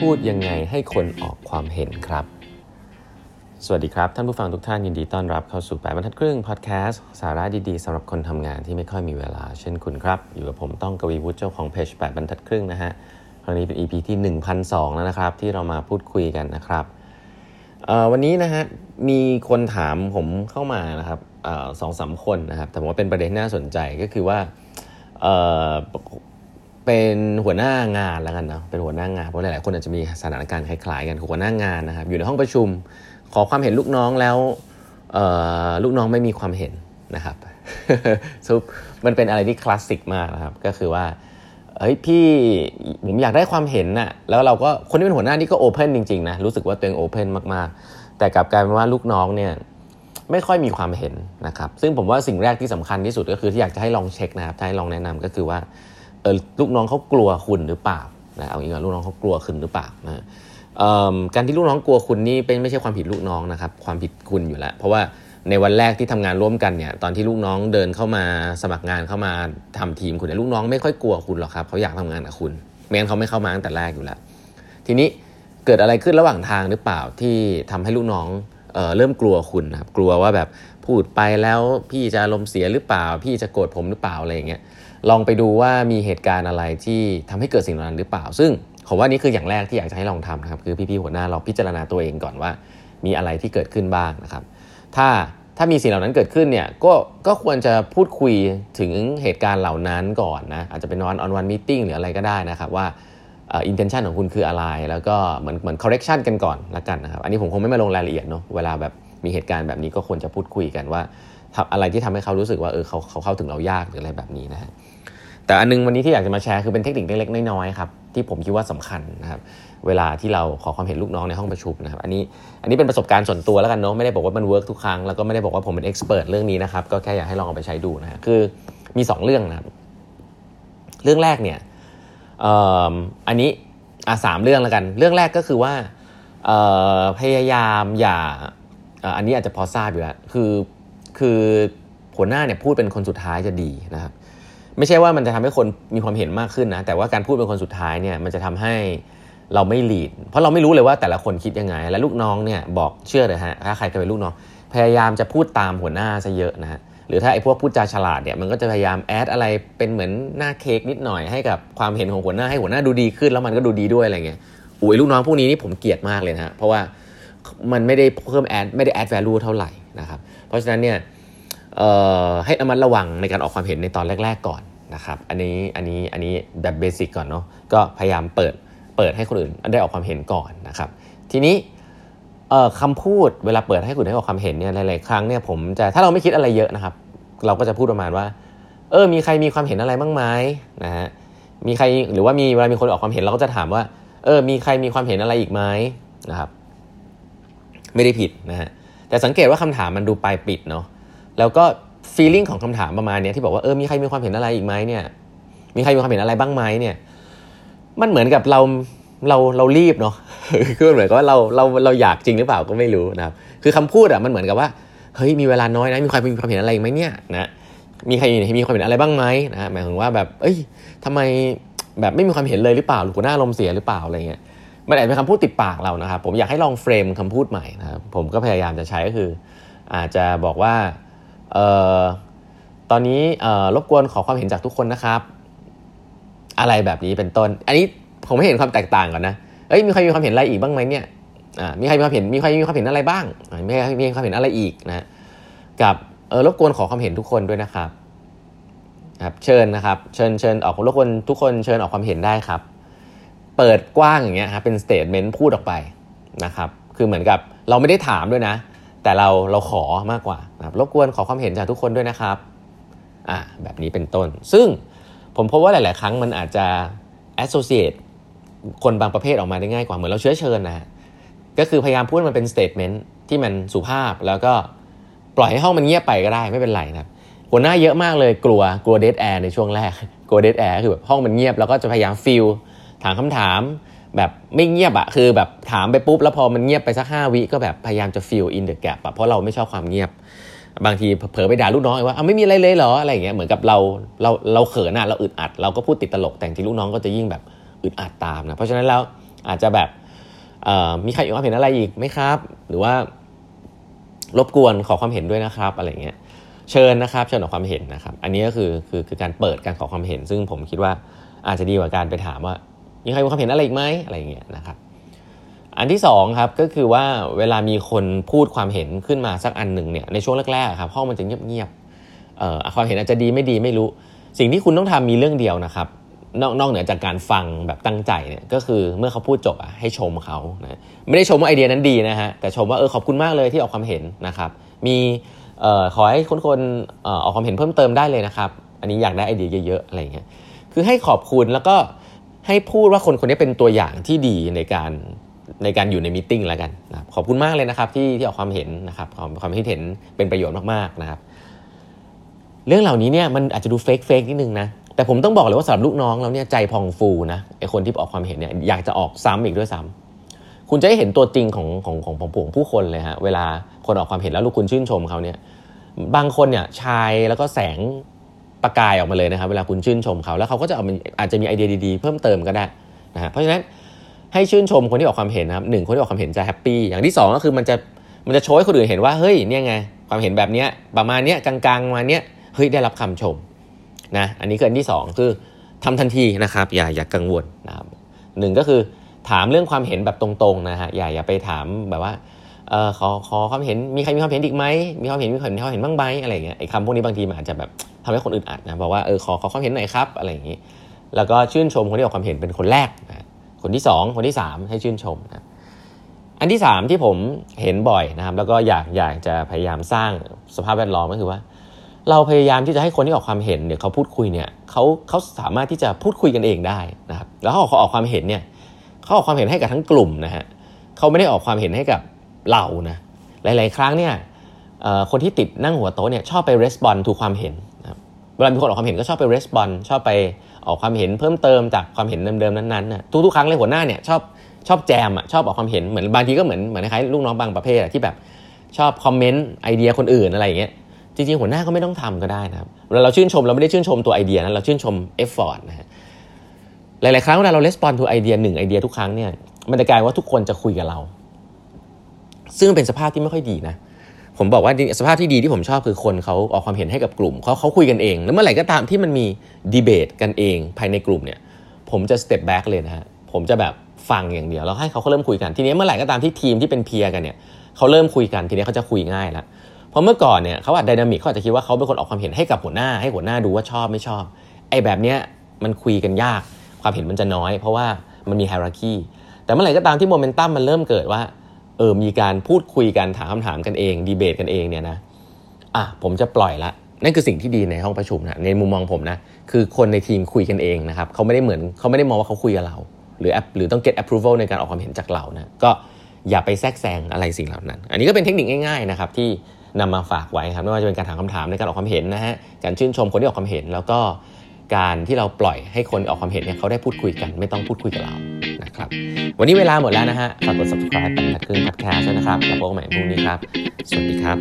พูดยังไงให้คนออกความเห็นครับ สวัสดีครับ ท่านผู้ฟังทุกท่านยินดีต้อนรับเข้าสู่แปดบรรทัดครึ่งพอดแคสต์สาระดีๆสำหรับคนทำงานที่ไม่ค่อยมีเวลาเช่นคุณครับ อยู่กับผมต้องกวีวุฒิเจ้าของเพจแปดบรรทัดครึ่งนะฮะครั้งนี้เป็น EP ที่ 1002 แล้วนะครับ ที่เรามาพูดคุยกันนะครับวันนี้นะฮะมีคนถามผมเข้ามานะครับสองสามคนนะครับแต่ว่าเป็นประเด็นน่าสนใจก็คือว่า เป็นหัวหน้างานแล้วกันเนาะเป็นหัวหน้างานเพราะหลายๆคนอาจจะมีสถานการณ์คล้ายๆกันหัวหน้างานนะครับ อยู่ในห้องประชุมขอความเห็นลูกน้องแล้วลูกน้องไม่มีความเห็นนะครับซุปมันเป็นอะไรที่คลาสสิกมากนะครับ ก็คือว่าเฮ้ยพี่ผมอยากได้ความเห็นน่ะแล้วเราก็คนที่เป็นหัวหน้านี่ก็โอเพนจริงๆนะรู้สึกว่าตัวเองโอเพนมากๆ แต่กลับกลายเป็นว่าลูกน้องเนี่ยไม่ค่อยมีความเห็นนะครับ ซึ่งผมว่าสิ่งแรกที่สำคัญที่สุดก็คือที่อยากจะให้ลองเช็คนะครับให้ลองแนะนำก็คือว่า เออลูกน้องเขากลัวคุณหรือเปล่านะเอางี้ก่อนลูกน้องเขากลัวคุณหรือเปล่านะการที่ลูกน้องกลัวคุณนี่เป็นไม่ใช่ความผิดลูกน้องนะครับความผิดคุณอยู่แล้ว เพราะว่าในวันแรกที่ทำงานร่วมกันเนี่ยตอนที่ลูกน้องเดินเข้ามาสมัครงานเข้ามาทำทีมคุณเนี่ยลูกน้องไม่ค่อยกลัวคุณหรอกครับเขาอยากทำงานกับคุณไม่งั้นเขาไม่เข้ามาตั้งแต่แรกอยู่แล้ว ทีนี้เกิดอะไรขึ้นระหว่างทางหรือเปล่าที่ทำให้ลูกน้อง เเริ่มกลัวคุณนะครับกลัวว่าแบบพูดไปแล้วพี่จะลมเสียหรือเปล่า พี่จะโกรธผมหรือเปล่าอะไรอย่างเงี้ยลองไปดูว่ามีเหตุการณ์อะไรที่ทำให้เกิดสิ่งนั้นหรือเปล่า ซึ่งผมว่านี่คืออย่างแรกที่อยากจะให้ลองทำนะครับคือพี่ๆหัวหน้าเราพิจารณาตัวเองก่อนว่า มีอะไรที่เกิดขึ้นบ้างนะครับ ถ้าถ้ามีสิ่งเหล่านั้นเกิดขึ้นเนี่ยก็ก็ควรจะพูดคุยถึงเหตุการณ์เหล่านั้นก่อนนะอาจจะเป็นนอนออนวันมิ팅หรืออะไรก็ได้นะครับว่า อินเทนชันของคุณคืออะไร แล้วก็เหมือนเหมือน correction กันก่อนละกันนะครับ อันนี้ผมคงไม่มาลงรายละเอียดเนาะเวลาแบบมีเหตุการณ์แบบนี้ก็ควรจะพูดคุยกันว่าอะไรที่ทำให้เขารู้สึกว่าเออเขาเขาเข้าถึงเรายากหรืออะไรแบบนี้นะฮะแต่อันนึงวันนี้ที่อยากจะมาแชร์คือเป็นเทคนิคเล็กๆน้อยๆครับที่ผมคิดว่าสำคัญนะครับเวลาที่เราขอความเห็นลูกน้องในห้องประชุมนะครับอันนี้อันนี้เป็นประสบการณ์ส่วนตัวแล้วกันเนาะไม่ได้บอกว่ามัน work ทุกครั้งแล้วก็ไม่ได้บอกว่าผมเป็น expert เรื่องนี้นะครับก็แค่อยากให้ลองเอาไปใช้ดูนะคือมี 2 เรื่องนะครับเรื่องแรกเนี่ย อันนี้อะสามเรื่องแล้วกัน เรื่องแรกก็คือว่าพยายามอย่าอันนี้อาจจะพอทราบอยู่แล้วคือคือหัวหน้าเนี่ยพูดเป็นคนสุดท้ายจะดีนะครับไม่ใช่ว่ามันจะทำให้คนมีความเห็นมากขึ้นนะแต่ว่าการพูดเป็นคนสุดท้ายเนี่ยมันจะทำให้เราไม่หลีด เพราะเราไม่รู้เลยว่าแต่ละคนคิดยังไง และลูกน้องเนี่ยบอกเชื่อเลยฮะถ้าใครเคยเป็นลูกน้องพยายามจะพูดตามหัวหน้าซะเยอะนะฮะ หรือถ้าไอ้พวกพูดจาฉลาดเนี่ยมันก็จะพยายามแอดอะไรเป็นเหมือนหน้าเค้กนิดหน่อยให้กับความเห็นของหัวหน้าให้หัวหน้าดูดีขึ้นแล้วมันก็ดูดีด้วยอะไรเงี้ยอุ้ยลูกน้องพวกนี้นี่ผมเกลียดมากเลยนะฮะเพราะว่ามันไม่ได้เพิ่มแอดไม่ได้แอดแวลูเท่าไหร่นะครับเพราะฉะนั้นเนี่ยให้ระมัดระวังในการออกความเห็นในตอนแรก ๆก่อนนะครับอันนี้อันนี้อันนี้แบบเบสิกก่อนเนาะก็พยายามเปิดเปิดให้คนอื่นได้ออกความเห็นก่อนนะครับทีนี้ คำพูดเวลาเปิดให้คนอื่นได้ออกความเห็นเนี่ยหลายๆครั้งเนี่ยผมจะถ้าเราไม่คิดอะไรเยอะนะครับ เราก็จะพูดประมาณว่า เออ มีใครมีความเห็นอะไรบ้างไหมนะฮะมีใครหรือว่ามีเวลามีคนออกความเห็นเราก็จะถามว่า เออ มีใครมีความเห็นอะไรอีกไหมนะครับ ไม่ได้ผิดนะฮะแต่สังเกตว่าคำถามมันดูปลายปิดเนาะแล้วก็ฟีลลิ่งของคำถามประมาณนี้ที่บอกว่าเออมีใครมีความเห็นอะไรอีกไหมเนี่ย มีใครมีความเห็นอะไรบ้างไหมเนี่ย มันเหมือนกับเรา เราเรารีบเนาะคือเหมือนกับว่าเราเราเราอยากจริงหรือเปล่าก็ไม่รู้นะครับ คือคำพูดอะมันเหมือนกับว่าเฮ้ยมีเวลาน้อยนะมีใครมีความเห็นอะไรไหมเนี่ยนะมีใครมีความเห็นอะไรบ้างไหมนะหมายถึงว่าแบบ เอ้ยทำไมแบบไม่มีความเห็นเลยหรือเปล่าหรือหัวหน้าลมเสียหรือเปล่าอะไรเงี้ยมันอาจเป็นคำพูดติดปากเรานะครับ ผมอยากให้ลองเฟรมคำพูดใหม่นะครับผมก็พยายามจะใช้ก็คือ อาจจะบอกว่าเออตอนนี้เออรบกวนขอความเห็นจากทุกคนนะครับ อะไรแบบนี้เป็นต้น อันนี้ ผมไม่เห็นความแตกต่างก่อนนะเอ้ยมีใครมีความเห็นอะไรอีกบ้างไหมเนี่ยมีใครมีความเห็นมีใครมีความเห็นอะไรบ้างมีใครมีความเห็นอะไรอีกนะกับเออรบกวนขอความเห็นทุกคนด้วยนะครับครับเชิญนะครับเชิญเชิญออกรบกวนทุกคนเชิญออกความเห็นได้ครับ เปิดกว้างอย่างเงี้ยครับเป็น statement พูดออกไปนะครับคือเหมือนกับเราไม่ได้ถามด้วยนะ แต่เราเราขอมากกว่านะครับรบกวนขอความเห็นจากทุกคนด้วยนะครับอ่าแบบนี้เป็นต้น ซึ่งผมพบว่าหลาย ๆ ครั้งมันอาจจะ associate คนบางประเภทออกมาได้ง่ายกว่าเหมือนเราเชื้อเชิญนะ ก็คือพยายามพูดมันเป็น statement ที่มันสุภาพแล้วก็ปล่อยให้ห้องมันเงียบไปก็ได้ไม่เป็นไรนะครับหัวหน้าเยอะมากเลยกลัวกลัว dead air ในช่วงแรกกลัว dead air คือแบบห้องมันเงียบแล้วก็จะพยายาม fill ถามคำถามแบบไม่เงียบอะคือแบบถามไปปุ๊บแล้วพอมันเงียบไปสักห้าวิก็แบบพยายามจะฟิลอินเดอะแก p อะเพราะเราไม่ชอบความเงียบ บางทีเผลอไปด่าลูกน้องว่าเอาไม่มีอะไรเลยเหรออะไรอย่างเงี้ยเหมือนกับเราเราเราเขินอะเราอึดอัด เราก็พูดติดตลกแต่จริงลูกน้องก็จะยิ่งแบบ อึดอัดตามนะเพราะฉะนั้นแล้วอาจจะแบบมีใครอความเห็นอะไรอีกไหมครับ หรือว่ารบกวนขอความเห็นด้วยนะครับอะไรเงี้ยเชิญนะครับเชิญออความเห็นนะครับ อันนี้ก็คือคือคือการเปิดการขอความเห็น ซึ่งผมคิดว่าอาจจะดีกว่าการไปถามว่ามีใครมีความเห็นอะไรอีกไหมอะไรเงี้ยนะครับ อันที่2ครับก็คือว่าเวลามีคนพูดความเห็นขึ้นมาสักอันหนึ่งเนี่ยในช่วงแรกๆครับห้องมันจะเงียบๆความเห็นอาจจะดีไม่ดีไม่รู้ สิ่งที่คุณต้องทำมีเรื่องเดียวนะครับ นอกนอกเหนือจากการฟังแบบตั้งใจเนี่ยก็คือเมื่อเขาพูดจบอะให้ชมเขานะไม่ได้ชมว่าไอเดียนั้นดีนะฮะแต่ชมว่าเออขอบคุณมากเลยที่ออกความเห็นนะครับมีเอ่อขอให้คนคนออกความเห็นเพิ่มเติมได้เลยนะครับอันนี้อยากได้ไอเดียเยอะๆอะไรเงี้ยคือให้ขอบคุณแล้วก็ให้พูดว่าคนคนนี้เป็นตัวอย่างที่ดีในการในการอยู่ในมิ팅แล้วกันนะขอบคุณมากเลยนะครับที่ที่ออกความเห็นนะครับความความคิดเห็นเป็นประโยชน์มากๆนะครับเรื่องเหล่านี้เนี่ยมันอาจจะดูเฟกเฟกนิดนึงนะ แต่ผมต้องบอกเลยว่าสำหรับลูกน้องเราเนี่ยใจพองฟูนะไอคนที่ออกความเห็นเนี่ยอยากจะออกซ้ำอีกด้วยซ้ำคุณจะได้เห็นตัวจริงของของของผงผู้คนเลยฮะเวลาคนออกความเห็นแล้วลูกคุณชื่นชมเขาเนี่ยบางคนเนี่ยชายแล้วก็แสงประกายออกมาเลยนะครับเวลาคุณชื่นชมเขาแล้วเขาก็จะอาจจะมีไอเดียดีๆ เพิ่มเติมก็ได้นะฮะเพราะฉะนั้นให้ชื่นชมคนที่ออกความเห็นนะครับหนึ่งคนที่ออกความเห็นจะแฮปปี้อย่างที่ 2 ก็คือมันจะมันจะโชว์ให้คนอื่นเห็นว่าเฮ้ยเนี่ยไงความเห็นแบบเนี้ยประมาณเนี้ยกลางๆมาเนี้ยเฮ้ยได้รับคำชม นะอันนี้คืออันที่ 2 คือทำทันทีนะครับ อย่าอย่ากังวลนะครับหนึ่งก็คือถามเรื่องความเห็นแบบตรงๆนะฮะอย่าอย่าไปถามแบบว่าเออขอขอความเห็นมีใครมีความเห็นอีกไหมมีความเห็นมีความเห็นความเห็นบ้างไหมอะไรเงี้ยไอ้คำพวกนี้บางทีมันอาจจะแบบทำให้คนอึดอัดนะบอกว่าเออขอขอความเห็นหน่อยครับอะไรอย่างนี้ แล้วก็ชื่นชมคนที่ออกความเห็นเป็นคนแรกนะคนที่ 2 คนที่ 3 ให้ชื่นชมนะอันที่ 3 ที่ผมเห็นบ่อยนะครับ แล้วก็อยากอยากจะพยายามสร้างสภาพแวดล้อมก็คือว่า เราพยายามที่จะให้คนที่ออกความเห็นเนี่ยเขาพูดคุยเนี่ยเขาเขาสามารถที่จะพูดคุยกันเองได้นะครับแล้วเขาออกความเห็นเนี่ยเขาออกความเห็นให้กับทั้งกลุ่มนะฮะเขาไม่ได้ออกความเห็นให้กับเรานะหลาย ๆ ครั้งเนี่ยคนที่ติดนั่งหัวโต๊ะเนี่ยชอบไปรีสปอนส์ถูกความเห็นนะครับเวลามีคนออกความเห็นก็ชอบไปรีสปอนส์ชอบไปออกความเห็นเพิ่มเติมจากความเห็นเดิมๆนั้นๆนะทุกๆครั้งเลยหัวหน้าเนี่ยชอบชอบแจมอะชอบออกความเห็นเหมือนบางทีก็เหมือนเหมือนคล้ายลูกน้องบางประเภทที่แบบชอบ comment ไอเดียคนอื่นอะไรอย่างเงี้ย จริงๆ หัวหน้าก็ไม่ต้องทำก็ได้นะครับเวลาเราชื่นชมเราไม่ได้ชื่นชมตัวไอเดียนะเราชื่นชม effort นะฮะหลายๆครั้งเวลาเรา respond ตัวไอเดียหนึ่งไอเดียทุกครั้งเนี่ยมันจะกลายว่าทุกคนจะคุยกับเรา ซึ่งเป็นสภาพที่ไม่ค่อยดีนะผมบอกว่าสภาพที่ดีที่ผมชอบคือคนเขาออกความเห็นให้กับกลุ่มเขาเขาคุยกันเอง แล้วเมื่อไหร่ก็ตามที่มันมีดีเบตกันเองภายในกลุ่มเนี่ยผมจะ step back เลยนะฮะผมจะแบบฟังอย่างเดียวแล้วให้เขาเขาเริ่มคุยกันทีนี้เมื่อไหร่ก็ตามที่ทีมที่เป็น peer กันเนี่ยเขาเริ่มคุยกันทีนี้เขาจะคุยง่ายแล้ว เพราะเมื่อก่อนเนี่ยเขาอาจ dynamic เขาอาจจะคิดว่าเขาเป็นคนออกความเห็นให้กับหัวหน้า ให้หัวหน้าดูว่าชอบไม่ชอบไอ้แบบเนี้ยมันคุยกันยากความเห็นมันจะน้อย เพราะว่ามันมี hierarchy แต่เมื่อไหร่ก็ตามที่โมเมนตัมมันเริ่มเกิดว่าเออมีการพูดคุยกันถามคำถามกันเองดีเบตกันเองเนี่ยนะอะผมจะปล่อยละนั่นคือสิ่งที่ดีในห้องประชุมนะในมุมมองผมนะคือคนในทีมคุยกันเองนะครับเขาไม่ได้เหมือนเขาไม่ได้มองว่าเขาคุยกับเรา หรือหรือต้อง get approval ในการออกความเห็นจากเรานะก็อย่าไปแทรกแซงอะไรสิ่งเหล่านั้น อันนี้ก็เป็นเทคนิคง่ายๆนะครับที่ นำมาฝากไว้ครับไม่ว่าจะเป็นการถามคำถามในการออกความเห็นนะฮะการชื่นชมคนที่ออกความเห็น แล้วก็การที่เราปล่อยให้คนออกความเห็นเนี่ยเขาได้พูดคุยกัน ไม่ต้องพูดคุยกับเรานะครับวันนี้เวลาหมดแล้วนะฮะฝากกด subscribe เป็นพัดครึ่งพัดแคสต์นะครับแล้วพบกันใหม่พรุ่งนี้ครับ สวัสดีครับ